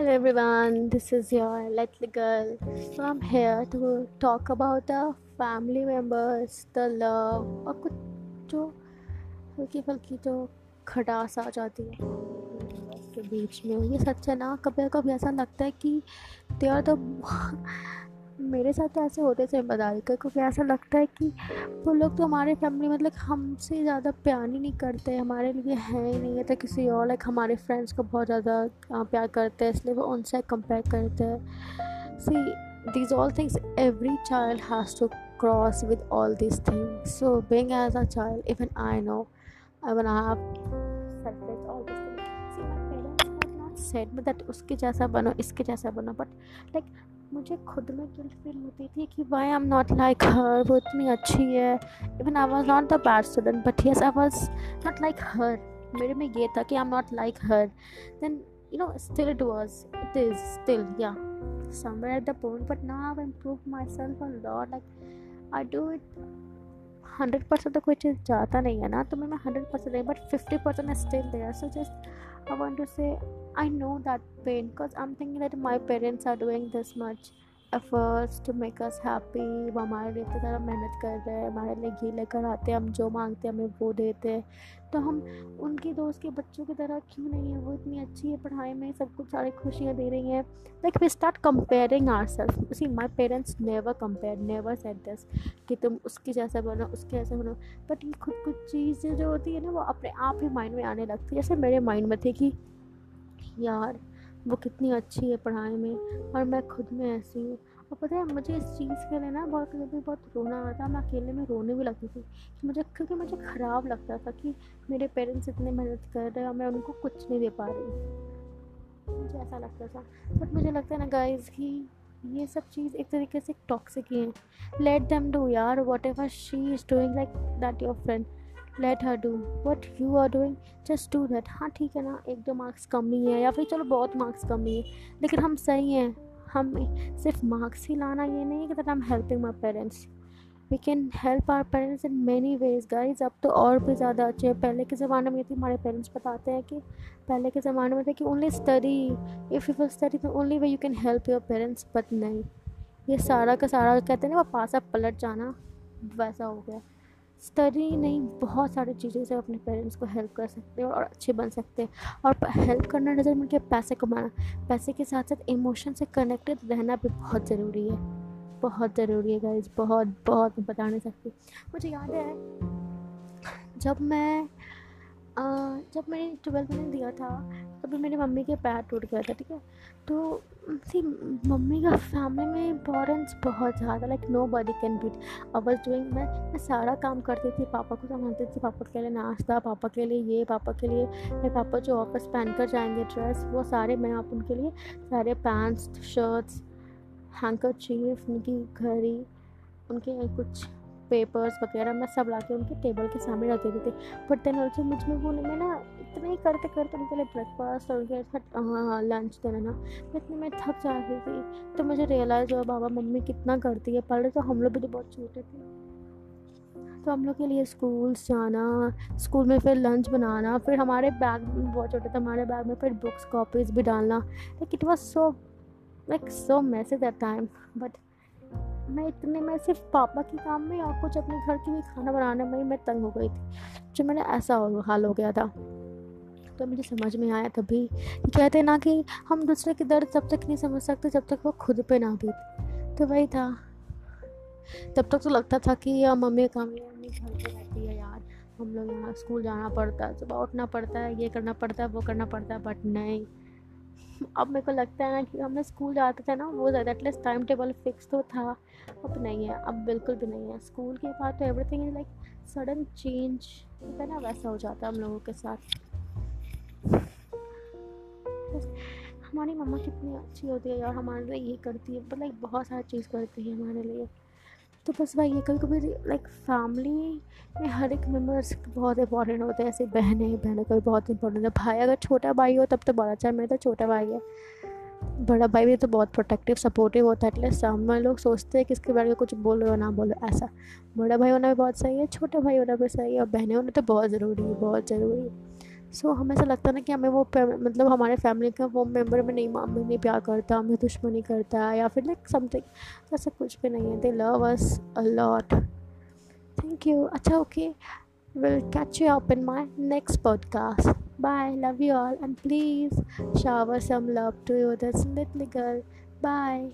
Hello everyone, this is your little girl. So I'm here to talk about the family members, the love और कुछ जो हल्की फल्की जो खटास आ जाती है के बीच में ये सच है ना कभी कभी ऐसा लगता है कि दे आर द मेरे साथ तो ऐसे होते थे बदल कर क्योंकि ऐसा लगता है कि वो लोग तो हमारे फैमिली मतलब हमसे ज़्यादा प्यार ही नहीं करते, हमारे लिए है ही नहीं है तो किसी और लाइक हमारे फ्रेंड्स को बहुत ज़्यादा प्यार करते हैं, इसलिए वो उनसे कंपेयर करते हैं। See these all things every child has to cross with all this thing so being as a child even I know even I set में दैट उसके जैसा बनो, इसके जैसा बनो बट लाइक मुझे खुद में गिल्ट फील होती थी कि why I am not like her वो इतनी अच्छी है। Even I was not the bad student but yes I was not like her मेरे में ये था कि I am not like her then you know, still it was, it is still, yeah, somewhere at the point, but now i've improved myself a lot, like, i do it hundred percent तो कोई चीज़ जाता नहीं है ना तो मैं hundred percent नहीं but fifty percent still there so just I want to say I know that pain because I'm thinking that my parents are doing this much efforts to make us happy. वो हमारे लिए इतनी मेहनत कर रहे हैं, हमारे लिए घी लेकर आते हैं, हम जो मांगते हैं, हमें वो देते हैं। तो हम उनके दोस्त के बच्चों की तरह क्यों नहीं है? वो इतनी अच्छी है, पढ़ाई में सब कुछ सारी खुशियाँ दे रही हैं। Like we start comparing our self see my parents never compare never set this कि तुम उसकी जैसा बनो, उसके जैसा बनो। बट ये खुद कुछ चीज़ें जो होती है ना, वो अपने आप ही माइंड में आने लगती है। जैसे मेरे माइंड में थी कि, यार वो कितनी अच्छी है पढ़ाई में और मैं खुद में ऐसी हूँ। और पता है, मुझे इस चीज़ के लिए ना बहुत कभी बहुत रोना आता मैं अकेले में रोने भी लगती थी कि मुझे, क्योंकि मुझे ख़राब लगता था कि मेरे पेरेंट्स इतने मेहनत कर रहे हैं और मैं उनको कुछ नहीं दे पा रही। मुझे ऐसा लगता था। बट मुझे लगता है ना गाइज़ कि ये सब चीज़ एक तरीके से टॉक्सिक ही है। लेट देम डू यार whatever she is doing like that your friend let her do what you are doing just do that हाँ ठीक है ना? एक दो मार्क्स कम ही है, या फिर चलो बहुत मार्क्स कम ही है। लेकिन हम सही हैं। हम सिर्फ़ मार्क्स ही लाना ये नहीं कि that I am helping my parents we can help our parents in many ways guys अब तो और भी ज़्यादा अच्छे हैं। पहले के ज़माने में थी, हमारे पेरेंट्स बताते हैं कि पहले के ज़माने में थे कि only study if you will study तो only way you can help your parents but नहीं। ये सारा का सारा कहते हैं ना, वो पासा पलट जाना, वैसा हो गया। स्टडी नहीं, बहुत सारी चीज़ों से अपने पेरेंट्स को हेल्प कर सकते हैं और अच्छे बन सकते हैं। और हेल्प करना नज़र में पैसे कमाना। पैसे के साथ साथ इमोशन से कनेक्टेड रहना भी बहुत ज़रूरी है। बहुत ज़रूरी है गाइज़ बहुत बहुत बता नहीं सकती। मुझे याद है, जब मैं जब मैंने ट्वेल्थ में दिया था तभी मेरी मम्मी के पैर टूट गया था, ठीक है? तो सी, मम्मी का फैमिली में इम्पोर्टेंस बहुत ज़्यादा like nobody can beat I doing मैं मैं सारा काम करती थी, पापा को संभालती थी, पापा के लिए नाश्ता, पापा के लिए ये, पापा के लिए, मेरे पापा जो ऑफ़िस पहन कर जाएँगे ड्रेस वो सारे मैं आप उनके लिए, सारे पैंट्स शर्ट्स हैंकर चीफ उनकी घड़ी, उनके कुछ पेपर्स वगैरह, मैं सब ला के उनके टेबल के सामने रख देती थी. बट देन ऑल्सो मुझमें वो मैं ना इतना ही करते करते लिए ब्रेकफास्ट और साथ लंच देना ना। इतने मैं थक जाती थी। तो मुझे रियलाइज़ हुआ, बाबा, मम्मी कितना करती है। पहले तो हम लोग भी तो बहुत छोटे थे। तो हम लोग के लिए स्कूल्स जाना, स्कूल में फिर लंच बनाना, फिर हमारे बैग बहुत छोटे थे, हमारे बैग में फिर बुक्स कॉपीज़ भी डालना। Like it was so like so message that time but मैं इतने में सिर्फ़ पापा के काम में और कुछ अपने घर की भी खाना बनाने में ही मैं तंग हो गई थी, जो मैंने ऐसा हाल हो गया था। तो मुझे समझ में आया तभी। कहते ना कि हम दूसरे के दर्द तब तक नहीं समझ सकते जब तक वो खुद पे ना बीत। तो वही था। तब तक तो लगता था कि यार मम्मी काम मम्मी घर पर रहती है यार। हम लोग यहाँ स्कूल जाना पड़ता है, सुबह उठना पड़ता है, ये करना पड़ता है, वो करना पड़ता है बट नहीं। अब मेरे को लगता है ना कि हम स्कूल जाते थे ना, वो ज़्यादा एटलीस्ट टाइम टेबल फिक्स तो था। अब नहीं है, अब बिल्कुल भी नहीं है। स्कूल के बाद तो everything is like sudden change होता है ना, वैसा हो जाता है हम लोगों के साथ। हमारी मम्मा कितनी अच्छी होती है यार, हमारे लिए ये करती है लाइक बहुत सारी चीज़ करती है हमारे लिए। तो बस वही है कभी कभी लाइक फैमिली में हर एक मेंबर्स बहुत इंपॉर्टेंट होते हैं, ऐसे बहनें बहनें कभी बहुत इंपॉर्टेंट है। भाई अगर छोटा भाई हो तब तो बहुत अच्छा मेरा तो छोटा भाई है। बड़ा भाई भी तो बहुत प्रोटेक्टिव सपोर्टिव होता है एटलीस्ट सामने लोग सोचते हैं कि इसके बारे में कुछ बोलो या ना बोलो, ऐसा। बड़ा भाई होना भी बहुत सही है, छोटा भाई होना भी सही है, और बहनें होना तो बहुत ज़रूरी है, बहुत ज़रूरी है। सो so, हमें ऐसा लगता है ना कि हमें वो मतलब हमारे फैमिली का वो मेंबर में नहीं हमें नहीं प्यार करता हमें दुश्मनी करता है या फिर लाइक समथिंग ऐसा कुछ भी नहीं है। They love us a lot thank you अच्छा okay will catch you up in my next podcast bye love you all and please shower some love to you this little girl bye